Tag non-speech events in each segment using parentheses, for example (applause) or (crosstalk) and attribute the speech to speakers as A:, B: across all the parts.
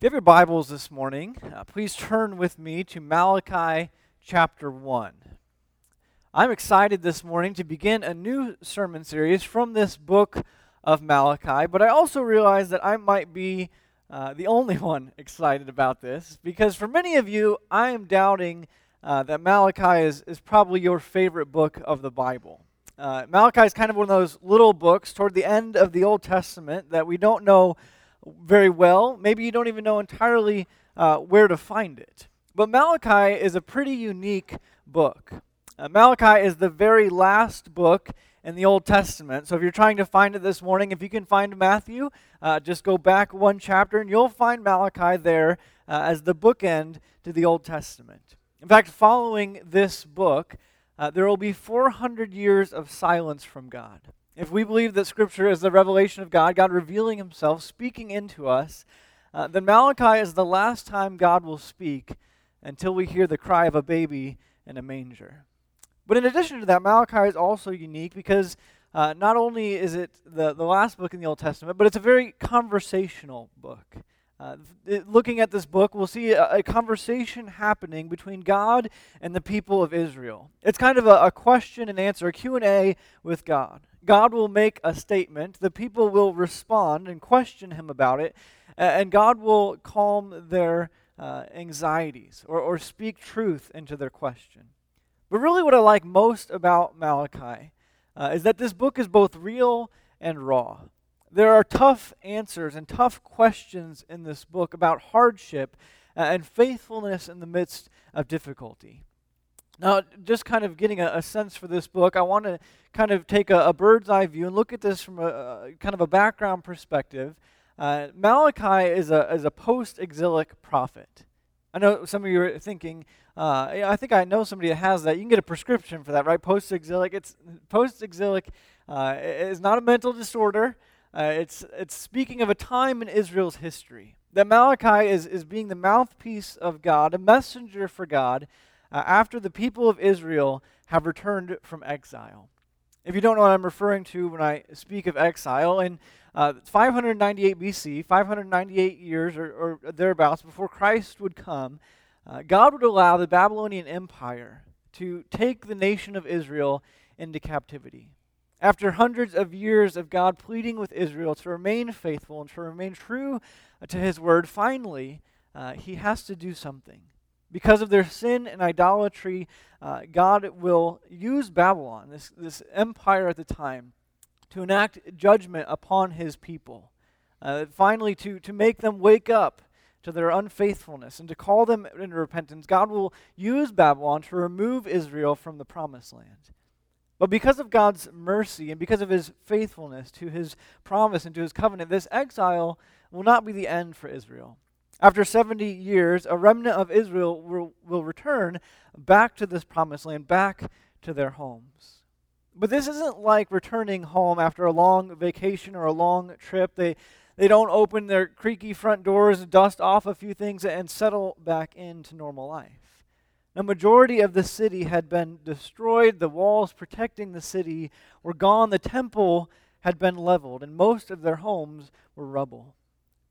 A: If you have your Bibles this morning, uh, please turn with me to Malachi chapter 1. I'm excited this morning to begin a new sermon series from this book of Malachi, but I also realize that I might be uh, the only (laughs) one excited about this because for many of you, I am doubting uh, that Malachi is, is probably your favorite book of the Bible. Uh, Malachi is kind of one of those little books toward the end of the Old Testament that we don't know very well. Maybe you don't even know entirely uh, where to find it. But Malachi is a pretty unique book. Uh, Malachi is the very last book in the Old Testament. So if you're trying to find it this morning, if you can find Matthew, uh, just go back one chapter and you'll find Malachi there uh, as the bookend to the Old Testament. In fact, following this book, uh, there will be 400 years of silence from God. If we believe that Scripture is the revelation of God, God revealing Himself, speaking into us, uh, then Malachi is the last time God will speak until we hear the cry of a baby in a manger. But in addition to that, Malachi is also unique because uh, not only is it the, the last book in the Old Testament, but it's a very conversational book. Uh, looking at this book, we'll see a, a, conversation happening between God and the people of Israel. It's kind of a, a question and answer, a Q&A with God. God will make a statement, the people will respond and question him about it, and God will calm their uh, anxieties or, or speak truth into their question. But really, what I like most about Malachi uh, is that this book is both real and raw. There are tough answers and tough questions in this book about hardship and faithfulness in the midst of difficulty. Now, just kind of getting a, a sense for this book, I want to kind of take a, a, bird's eye view and look at this from a, a kind of a background perspective. Uh, Malachi is a, is a post exilic prophet. I know some of you are thinking, uh, I think I know somebody that has that. You can get a prescription for that, right? Post exilic. It's post exilic uh, is not a mental disorder. Uh, it's, it's speaking of a time in Israel's history. That Malachi is, is being the mouthpiece of God, a messenger for God, uh, after the people of Israel have returned from exile. If you don't know what I'm referring to when I speak of exile, in uh, 598 BC, 598 years or, or, thereabouts before Christ would come, uh, God would allow the Babylonian Empire to take the nation of Israel into captivity. After hundreds of years of God pleading with Israel to remain faithful and to remain true to his word, finally, uh, he has to do something. Because of their sin and idolatry, uh, God will use Babylon, this, this empire at the time, to enact judgment upon his people. Uh, finally, to, to make them wake up to their unfaithfulness and to call them into repentance, God will use Babylon to remove Israel from the promised land. But because of God's mercy and because of his faithfulness to his promise and to his covenant, this exile will not be the end for Israel. After 70 years, a remnant of Israel will, will return back to this promised land, back to their homes. But this isn't like returning home after a long vacation or a long trip. They, they don't open their creaky front doors, dust off a few things, and settle back into normal life. The majority of the city had been destroyed. The walls protecting the city were gone. The temple had been leveled, and most of their homes were rubble.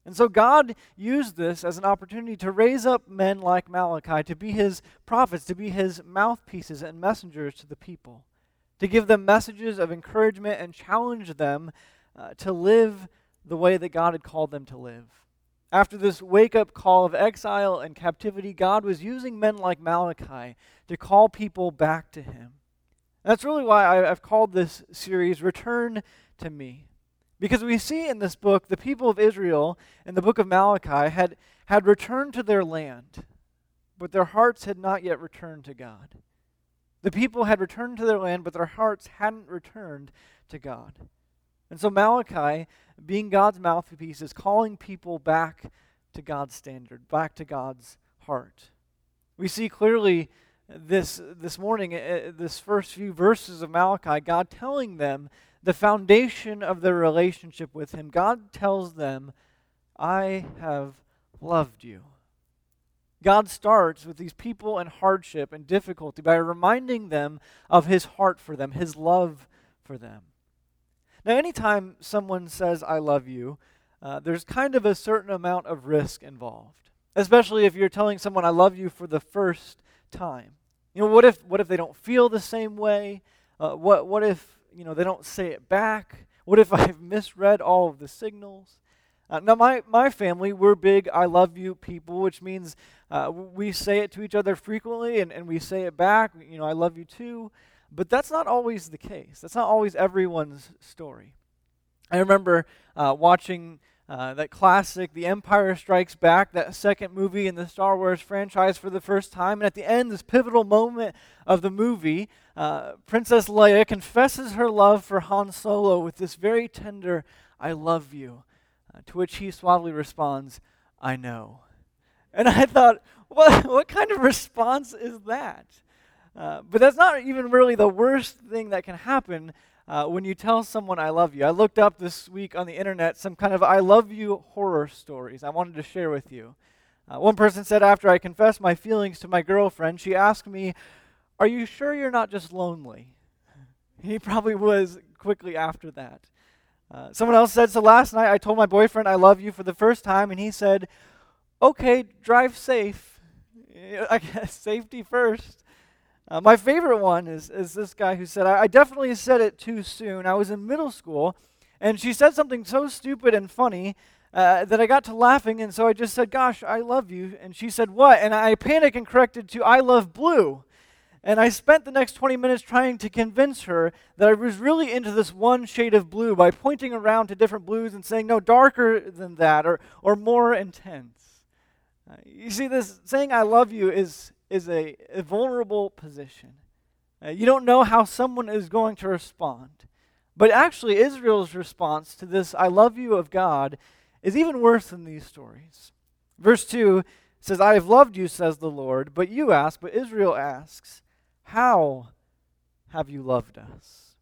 A: And so God used this as an opportunity to raise up men like Malachi to be his prophets, to be his mouthpieces and messengers to the people, to give them messages of encouragement and challenge them uh, to live the way that God had called them to live. After this wake up call of exile and captivity, God was using men like Malachi to call people back to Him. That's really why I've called this series Return to Me. Because we see in this book the people of Israel in the book of Malachi had, had returned to their land, but their hearts had not yet returned to God. The people had returned to their land, but their hearts hadn't returned to God. And so Malachi, being God's mouthpiece, is calling people back to God's standard, back to God's heart. We see clearly this this morning, uh, this first few verses of Malachi, God telling them the foundation of their relationship with Him. God tells them, I have loved you. God starts with these people in hardship and difficulty by reminding them of His heart for them, His love for them. Now, anytime someone says, I love you, uh, there's kind of a certain amount of risk involved, especially if you're telling someone, I love you for the first time. You know, what if, what if they don't feel the same way? Uh, what, what if, you know, they don't say it back? What if (laughs) I've misread all of the signals? Uh, now, my, my family, we're big I love you people, which means uh, we say it to each other frequently and, and we say it back. You know, I love you too. But that's not always the case. That's not always everyone's story. I remember uh, watching uh, that classic, The Empire Strikes Back, that second movie in the Star Wars franchise for the first time. And at the end, this pivotal moment of the movie, uh, Princess Leia confesses her love for Han Solo with this very tender, I love you. Uh, to which he suavely responds, I know. And I thought, what, what kind of response is that? Uh, but that's not even really the worst thing that can happen uh, when you tell someone I love you. I looked up this week on the internet some kind of I love you horror stories I wanted to share with you. Uh, one person said, after I confessed my feelings to my girlfriend, she asked me, Are you sure you're not just lonely? (laughs) He probably was quickly after that. Uh, someone else said, So last night I told my boyfriend I love you for the first time, and he said, Okay, drive safe. (laughs) I guess safety first. Uh, my favorite one is, is this guy who said, I, I definitely said it too soon. I was in middle school, and she said something so stupid and funny uh, that I got to laughing, and so I just said, Gosh, I love you. And she said, What? And I panicked and corrected to, I love blue. And I spent the next 20 minutes trying to convince her that I was really into this one shade of blue by pointing around to different blues and saying, no, darker than that or, or more intense. Uh, you see, this saying I love you is, is a, a vulnerable position. Uh, you don't know how someone is going to respond. But actually, Israel's response to this I love you of God is even worse than these stories. Verse 2 says, I have loved you, says the Lord. But you ask, but Israel asks, how have you loved us?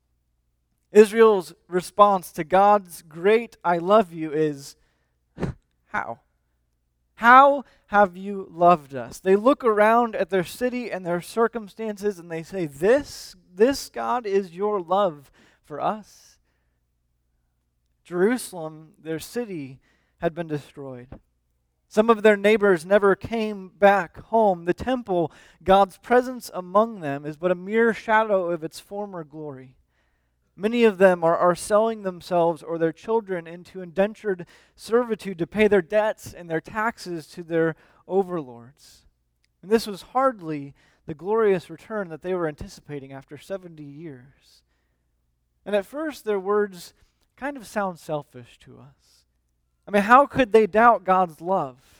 A: Israel's response to God's great I love you is (laughs) how? How have you loved us? They look around at their city and their circumstances and they say, This, this God is your love for us. Jerusalem, their city, had been destroyed. Some of their neighbors never came back home. The temple, God's presence among them, is but a mere shadow of its former glory. Many of them are, are selling themselves or their children into indentured servitude to pay their debts and their taxes to their overlords. And this was hardly the glorious return that they were anticipating after 70 years. And at first, their words kind of sound selfish to us. I mean, how could they doubt God's love?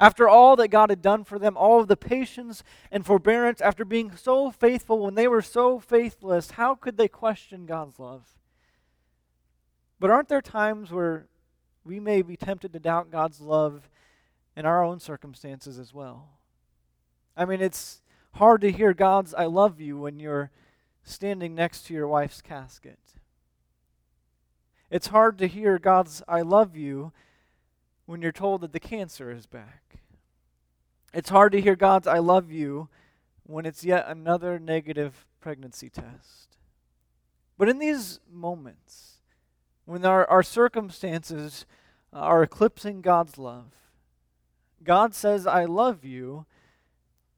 A: After all that God had done for them, all of the patience and forbearance, after being so faithful when they were so faithless, how could they question God's love? But aren't there times where we may be tempted to doubt God's love in our own circumstances as well? I mean, it's hard to hear God's I love you when you're standing next to your wife's casket. It's hard to hear God's I love you when you're told that the cancer is back. It's hard to hear God's I love you when it's yet another negative pregnancy test. But in these moments, when our, our circumstances uh, are eclipsing God's love, God says, I love you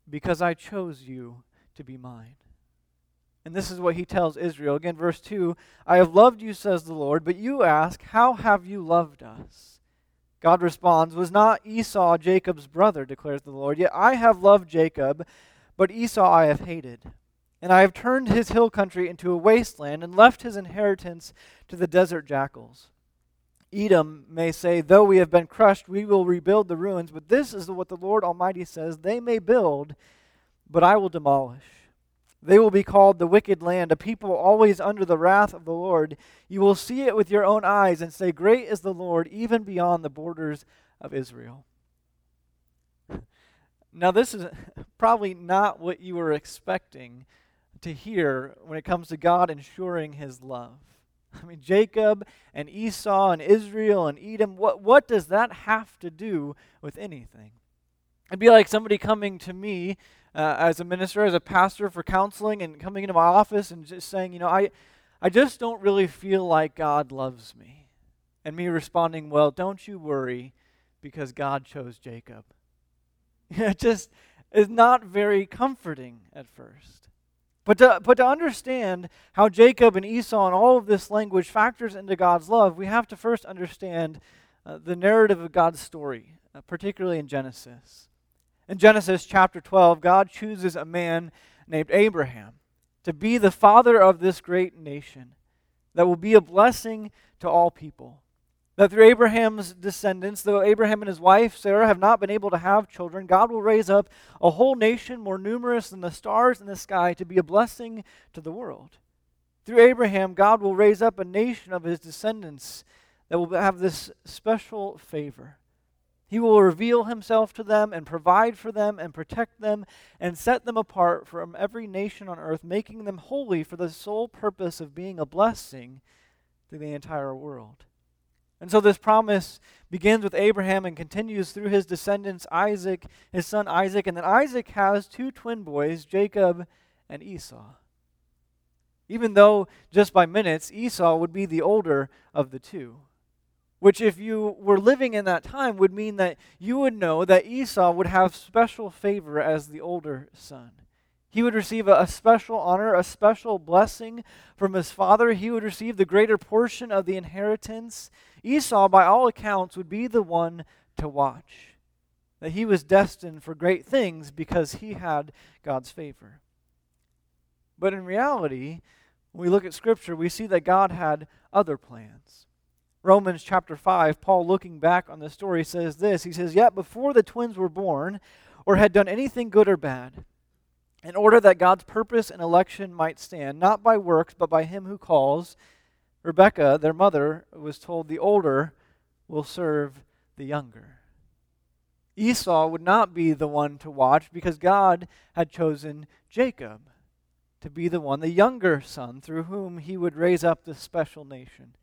A: because I chose you to be mine. And this is what he tells Israel. Again, verse 2 I have loved you, says the Lord, but you ask, How have you loved us? God responds, Was not Esau Jacob's brother, declares the Lord? Yet I have loved Jacob, but Esau I have hated. And I have turned his hill country into a wasteland and left his inheritance to the desert jackals. Edom may say, Though we have been crushed, we will rebuild the ruins. But this is what the Lord Almighty says They may build, but I will demolish. They will be called the wicked land, a people always under the wrath of the Lord. You will see it with your own eyes and say, Great is the Lord, even beyond the borders of Israel. (laughs) Now, this is (laughs) probably not what you were expecting to hear when it comes to God ensuring his love. (laughs) I mean, Jacob and Esau and Israel and Edom, what, what does that have to do with anything? It'd be like somebody coming to me uh, as a minister, as a pastor for counseling, and coming into my office and just saying, you know, I, I just don't really feel like God loves me. and me responding, Well, don't you worry because God chose Jacob. (laughs) it just is not very comforting at first. But to, but to understand how Jacob and Esau and all of this language factors into God's love, we have to first understand uh, the narrative of God's story, uh, particularly in Genesis. In Genesis chapter 12, God chooses a man named Abraham to be the father of this great nation that will be a blessing to all people. That through Abraham's descendants, though Abraham and his wife Sarah have not been able to have children, God will raise up a whole nation more numerous than the stars in the sky to be a blessing to the world. Through Abraham, God will raise up a nation of his descendants that will have this special favor. He will reveal himself to them and provide for them and protect them and set them apart from every nation on earth, making them holy for the sole purpose of being a blessing to the entire world. And so this promise begins with Abraham and continues through his descendants, Isaac, his son Isaac. And then Isaac has two twin boys, Jacob and Esau. Even though, just by minutes, Esau would be the older of the two. Which, if you were living in that time, would mean that you would know that Esau would have special favor as the older son. He would receive a, special honor, a special blessing from his father. He would receive the greater portion of the inheritance. Esau, by all accounts, would be the one to watch. That he was destined for great things because he had God's favor. But in reality, when we look at Scripture, we see that God had other plans. Romans chapter 5, Paul looking back on the story says this He says, Yet before the twins were born, or had done anything good or bad, in order that God's purpose and election might stand, not by works, but by him who calls, Rebekah, their mother, was told the older will serve the younger. Esau would not be the one to watch because God had chosen Jacob to be the one, the younger son, through whom he would raise up this special nation.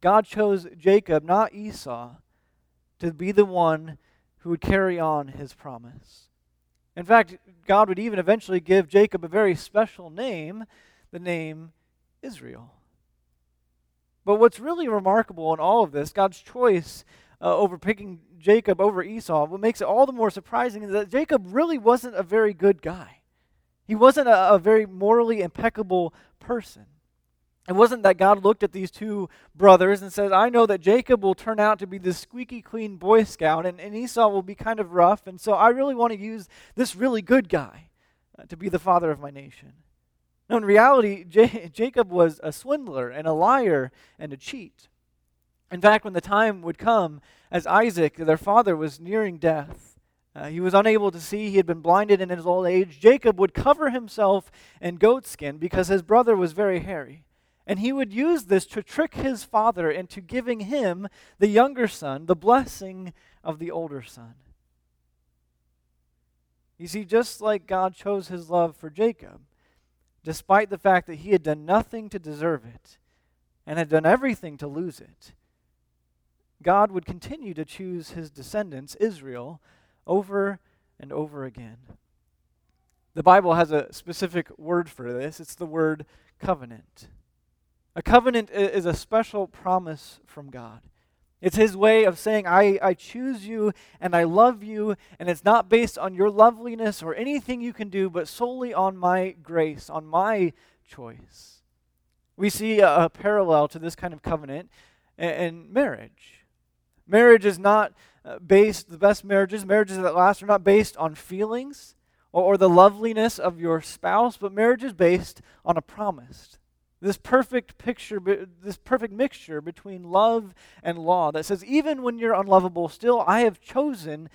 A: God chose Jacob, not Esau, to be the one who would carry on his promise. In fact, God would even eventually give Jacob a very special name, the name Israel. But what's really remarkable in all of this, God's choice uh, over picking Jacob over Esau, what makes it all the more surprising is that Jacob really wasn't a very good guy. He wasn't a, a very morally impeccable person. It wasn't that God looked at these two brothers and said, I know that Jacob will turn out to be this squeaky clean Boy Scout and, and Esau will be kind of rough, and so I really want to use this really good guy uh, to be the father of my nation. No, in reality, (laughs) J- Jacob was a swindler and a liar and a cheat. In fact, when the time would come, as Isaac, their father, was nearing death, uh, he was unable to see, he had been blinded in his old age, Jacob would cover himself in goatskin because his brother was very hairy. And he would use this to trick his father into giving him, the younger son, the blessing of the older son. You see, just like God chose his love for Jacob, despite the fact that he had done nothing to deserve it and had done everything to lose it, God would continue to choose his descendants, Israel, over and over again. The Bible has a specific word for this it's the word covenant. A covenant is a special promise from God. It's his way of saying, I, I choose you and I love you, and it's not based on your loveliness or anything you can do, but solely on my grace, on my choice. We see a, a parallel to this kind of covenant in, in marriage. Marriage is not uh, based, the best marriages, marriages that last, are not based on feelings or, or the loveliness of your spouse, but marriage is based on a promise this perfect picture, this perfect mixture between love and law that says, even when you're unlovable, still I have chosen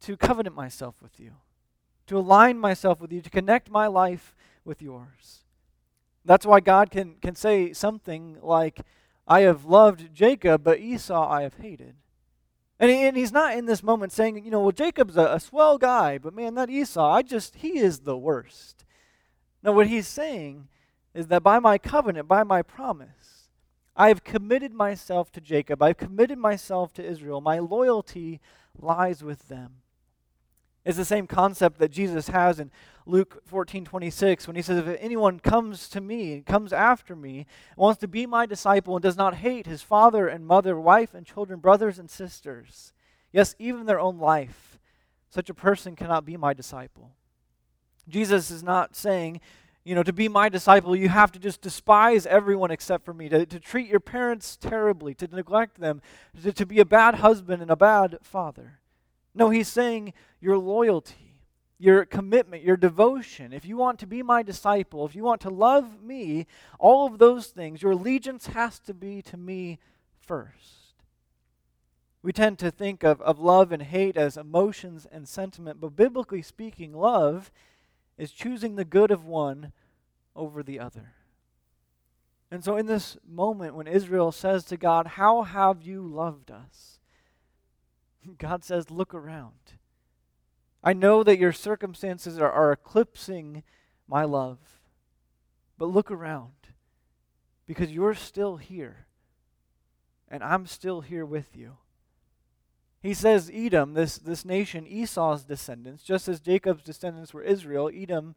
A: to covenant myself with you, to align myself with you, to connect my life with yours. That's why God can, can say something like, I have loved Jacob, but Esau I have hated. And, he, and he's not in this moment saying, you know, well, Jacob's a, a swell guy, but man, that Esau, I just, he is the worst. No, what he's saying is that by my covenant, by my promise, I have committed myself to Jacob. I've committed myself to Israel. My loyalty lies with them. It's the same concept that Jesus has in Luke 14 26 when he says, If anyone comes to me, comes after me, wants to be my disciple, and does not hate his father and mother, wife and children, brothers and sisters, yes, even their own life, such a person cannot be my disciple. Jesus is not saying, you know, to be my disciple, you have to just despise everyone except for me, to, to treat your parents terribly, to neglect them, to, to be a bad husband and a bad father. No, he's saying your loyalty, your commitment, your devotion. If you want to be my disciple, if you want to love me, all of those things, your allegiance has to be to me first. We tend to think of, of love and hate as emotions and sentiment, but biblically speaking, love is choosing the good of one over the other. And so, in this moment when Israel says to God, How have you loved us? (laughs) God says, Look around. I know that your circumstances are, are eclipsing my love, but look around because you're still here, and I'm still here with you. He says Edom, this, this nation, Esau's descendants, just as Jacob's descendants were Israel, Edom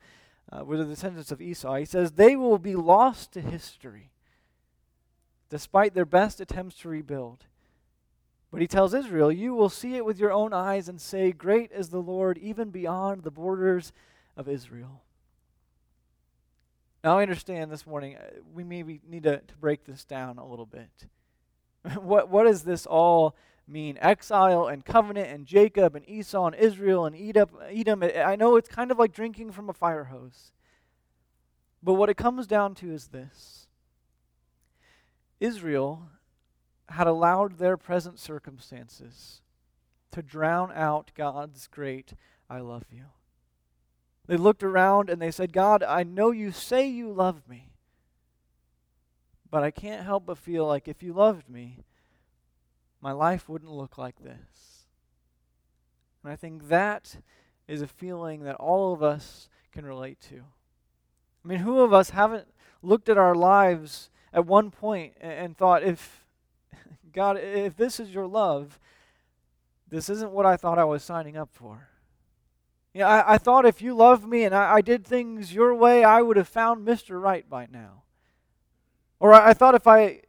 A: uh, were the descendants of Esau. He says they will be lost to history despite their best attempts to rebuild. But he tells Israel, You will see it with your own eyes and say, Great is the Lord, even beyond the borders of Israel. Now, I understand this morning, uh, we maybe need to, to break this down a little bit. (laughs) what, what does this all mean exile and covenant and Jacob and Esau and Israel and Edom. I know it's kind of like drinking from a fire hose. But what it comes down to is this Israel had allowed their present circumstances to drown out God's great, I love you. They looked around and they said, God, I know you say you love me, but I can't help but feel like if you loved me, my life wouldn't look like this. And I think that is a feeling that all of us can relate to. I mean, who of us haven't looked at our lives at one point and thought, if, (laughs) God, if this is your love, this isn't what I thought I was signing up for. You know, I, I thought if you loved me and I, I did things your way, I would have found Mr. Right by now. Or I, I thought if I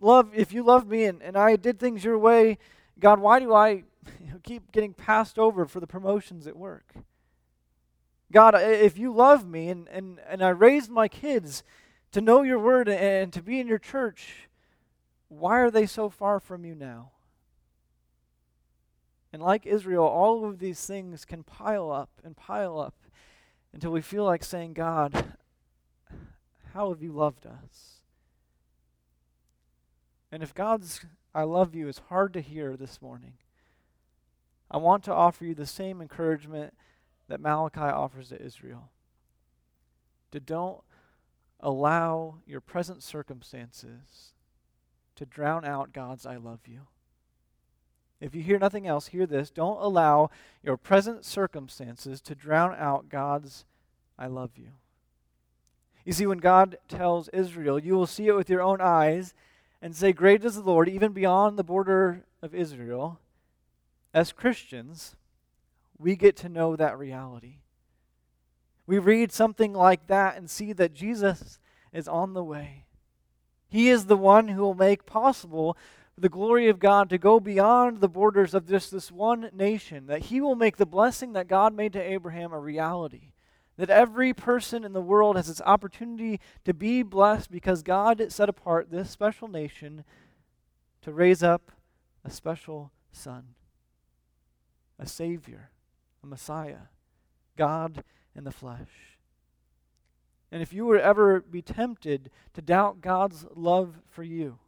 A: love if you love me and, and I did things your way, God, why do I (laughs) keep getting passed over for the promotions at work? God, if you love me and, and, and I raised my kids to know your word and to be in your church, why are they so far from you now? And like Israel, all of these things can pile up and pile up until we feel like saying, God, how have you loved us? And if God's I love you is hard to hear this morning, I want to offer you the same encouragement that Malachi offers to Israel. To don't allow your present circumstances to drown out God's I love you. If you hear nothing else, hear this. Don't allow your present circumstances to drown out God's I love you. You see, when God tells Israel, you will see it with your own eyes and say, Great is the Lord, even beyond the border of Israel, as Christians, we get to know that reality. We read something like that and see that Jesus is on the way. He is the one who will make possible the glory of God to go beyond the borders of just this one nation, that He will make the blessing that God made to Abraham a reality. That every person in the world has this opportunity to be blessed because God set apart this special nation to raise up a special son, a Savior, a Messiah, God in the flesh. And if you would ever be tempted to doubt God's love for you,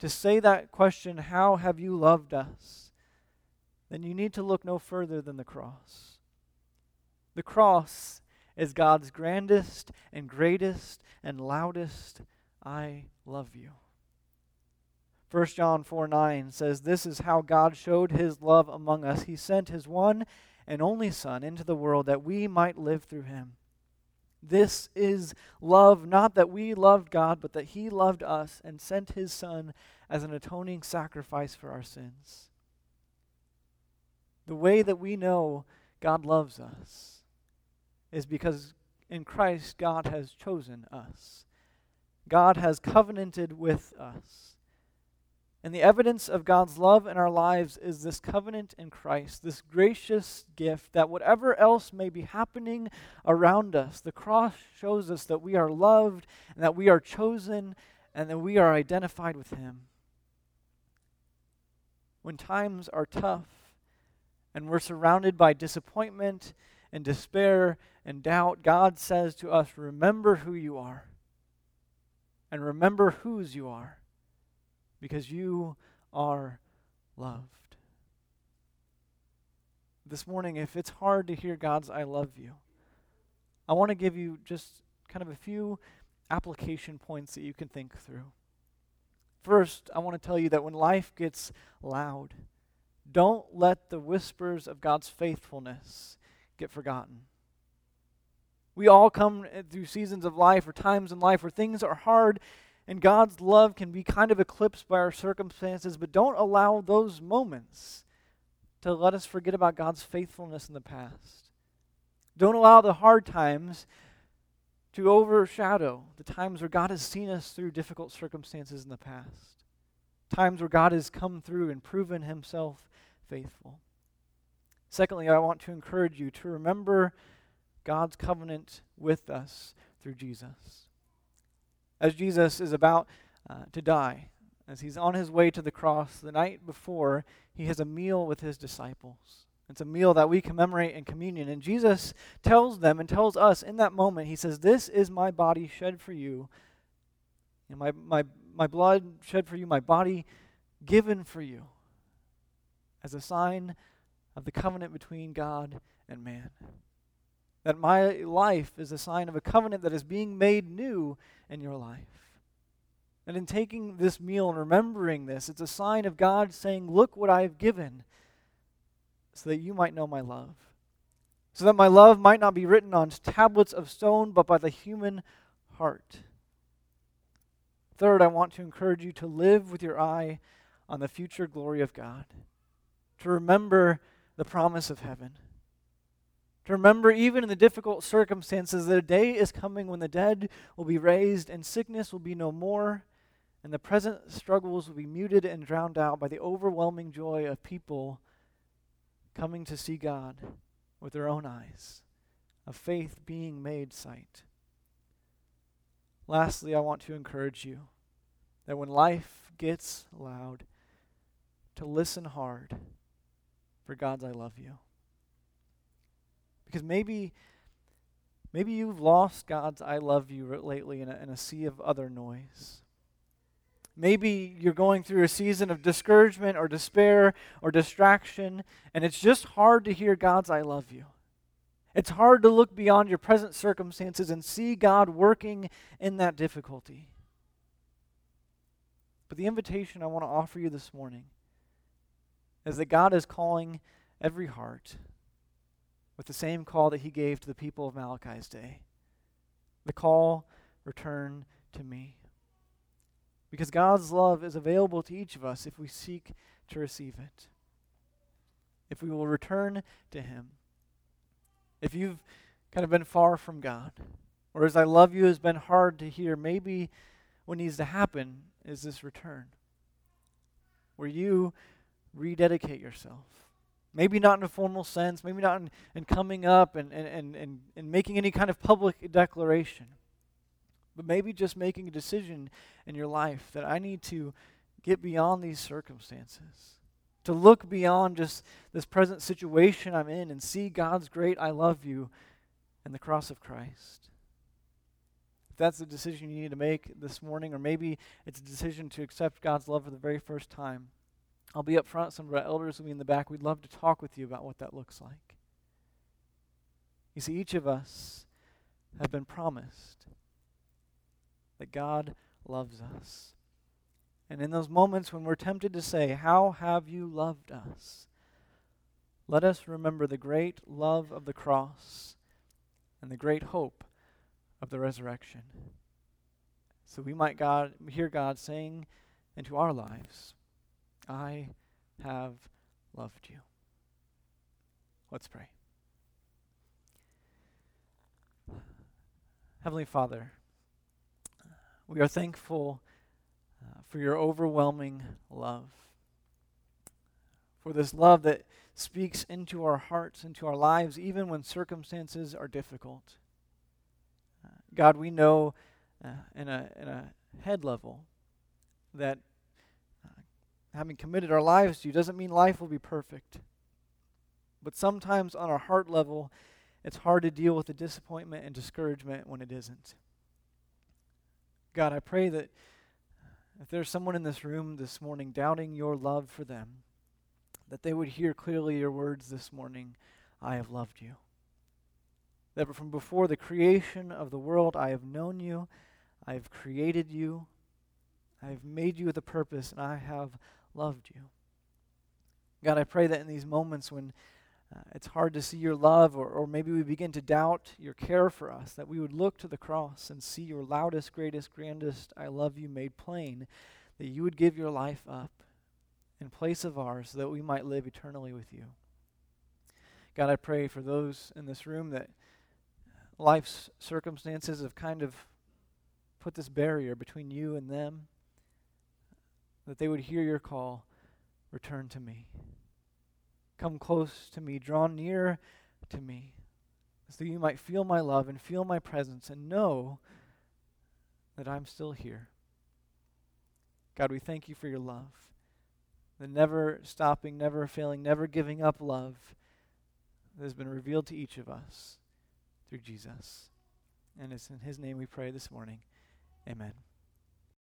A: to say that question, How have you loved us? then you need to look no further than the cross. The cross is God's grandest and greatest and loudest, I love you. 1 John 4 9 says, This is how God showed his love among us. He sent his one and only Son into the world that we might live through him. This is love, not that we loved God, but that he loved us and sent his Son as an atoning sacrifice for our sins. The way that we know God loves us is because in Christ God has chosen us. God has covenanted with us. And the evidence of God's love in our lives is this covenant in Christ, this gracious gift that whatever else may be happening around us, the cross shows us that we are loved and that we are chosen and that we are identified with Him. When times are tough and we're surrounded by disappointment and despair and doubt, God says to us, Remember who you are and remember whose you are because you are loved. This morning, if it's hard to hear God's I love you, I want to give you just kind of a few application points that you can think through. First, I want to tell you that when life gets loud, don't let the whispers of God's faithfulness get forgotten. We all come eh, through seasons of life or times in life where things are hard and God's love can be kind of eclipsed by our circumstances, but don't allow those moments to let us forget about God's faithfulness in the past. Don't allow the hard times to overshadow the times where God has seen us through difficult circumstances in the past, times where God has come through and proven himself faithful. Secondly, I want to encourage you to remember God's covenant with us through Jesus as Jesus is about uh, to die, as he's on his way to the cross, the night before, he has a meal with his disciples. It's a meal that we commemorate in communion. And Jesus tells them and tells us in that moment, He says, This is my body shed for you. And my, my, my blood shed for you, my body given for you, as a sign of the covenant between God and man that my life is a sign of a covenant that is being made new in your life. And in taking this meal and remembering this, it's a sign of God saying, Look what I have given, so that you might know my love. So that my love might not be written on tablets of stone, but by the human heart. Third, I want to encourage you to live with your eye on the future glory of God, to remember the promise of heaven to remember, even in the difficult circumstances, that a day is coming when the dead will be raised and sickness will be no more, and the present struggles will be muted and drowned out by the overwhelming joy of people coming to see God with their own eyes, of faith being made sight. Lastly, I want to encourage you that when life gets loud, to listen hard for God's I love you. Because maybe maybe you've lost God's I love you lately in a, in a sea of other noise. Maybe you're going through a season of discouragement or despair or distraction, and it's just hard to hear God's I love you. It's hard to look beyond your present circumstances and see God working in that difficulty. But the invitation I want to offer you this morning is that God is calling every heart with the same call that he gave to the people of Malachi's day the call, return to me. Because God's love is available to each of us if we seek to receive it. If we will return to him. If you've kind of been far from God, or as I love you has been hard to hear, maybe what needs to happen is this return, where you rededicate yourself Maybe not in a formal sense, maybe not in, in coming up and, and, and, and making any kind of public declaration, but maybe just making a decision in your life that I need to get beyond these circumstances, to look beyond just this present situation I'm in and see God's great I love you and the cross of Christ. If that's the decision you need to make this morning, or maybe it's a decision to accept God's love for the very first time, I'll be up front. Some of our elders will be in the back. We'd love to talk with you about what that looks like. You see, each of us have been promised that God loves us. And in those moments when we're tempted to say, How have you loved us? Let us remember the great love of the cross and the great hope of the resurrection. So we might God, hear God saying into our lives, I have loved you. Let's pray. Heavenly Father, we are thankful uh, for your overwhelming love, for this love that speaks into our hearts, into our lives, even when circumstances are difficult. Uh, God, we know uh, in, a, in a head level that having committed our lives to you doesn't mean life will be perfect. But sometimes on our heart level, it's hard to deal with the disappointment and discouragement when it isn't. God, I pray that if there's someone in this room this morning doubting your love for them, that they would hear clearly your words this morning I have loved you. That from before the creation of the world, I have known you, I have created you, I have made you with a purpose, and I have loved you. God, I pray that in these moments when uh, it's hard to see your love, or, or maybe we begin to doubt your care for us, that we would look to the cross and see your loudest, greatest, grandest, I love you made plain, that you would give your life up in place of ours so that we might live eternally with you. God, I pray for those in this room that life's circumstances have kind of put this barrier between you and them, that they would hear your call, return to me. Come close to me, draw near to me, so you might feel my love and feel my presence and know that I'm still here. God, we thank you for your love, the never stopping, never failing, never giving up love that has been revealed to each of us through Jesus. And it's in his name we pray this morning. Amen.